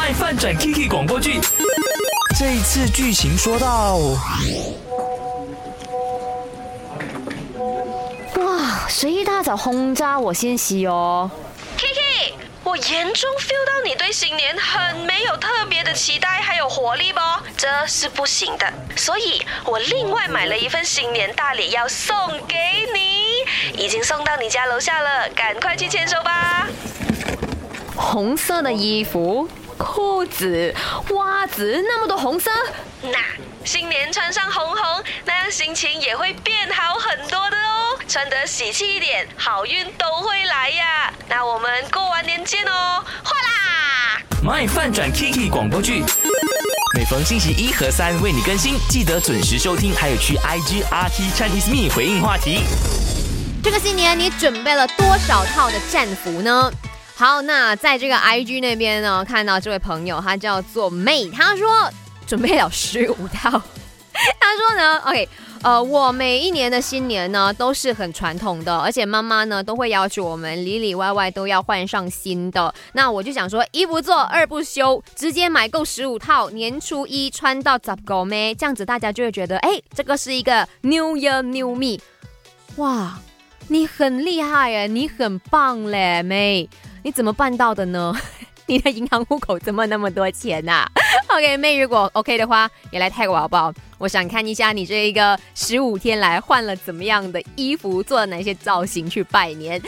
卖饭转 Kiki 广播剧，这一次剧情说到，哇，谁一大早轰炸我先息哦？Kiki，我严重 feel 到你对新年很没有特别的期待，还有活力不？这是不行的，所以我另外买了一份新年大礼要送给你，已经送到你家楼下了，赶快去签收吧。红色的衣服、裤子、袜子，那么多红色，那新年穿上红红，那样心情也会变好很多的哦。穿得喜气一点，好运都会来呀。那我们过完年见哦，坏啦！卖饭转 Kiki 广播剧，每逢星期一和三为你更新，记得准时收听，还有去 IG RT Chinese Me 回应话题。这个新年你准备了多少套的战服呢？好，那在这个 IG 那边呢，看到这位朋友，他叫做 May，他说准备了十五套。他说呢，OK，呃，我每一年的新年呢都是很传统的，而且妈妈呢都会要求我们里里外外都要换上新的。那我就想说，一不做二不休，直接买够十五套，年初一穿到十狗咩，这样子大家就会觉得，哎，这个是一个 New Year New Me，哇，你很厉害耶，你很棒嘞，妹，你怎么办到的呢？你的银行户口怎么那么多钱呐、OK，妹，如果 OK 的话，也来泰国好不好？我想看一下你这一个十五天来换了怎么样的衣服，做了哪些造型去拜年。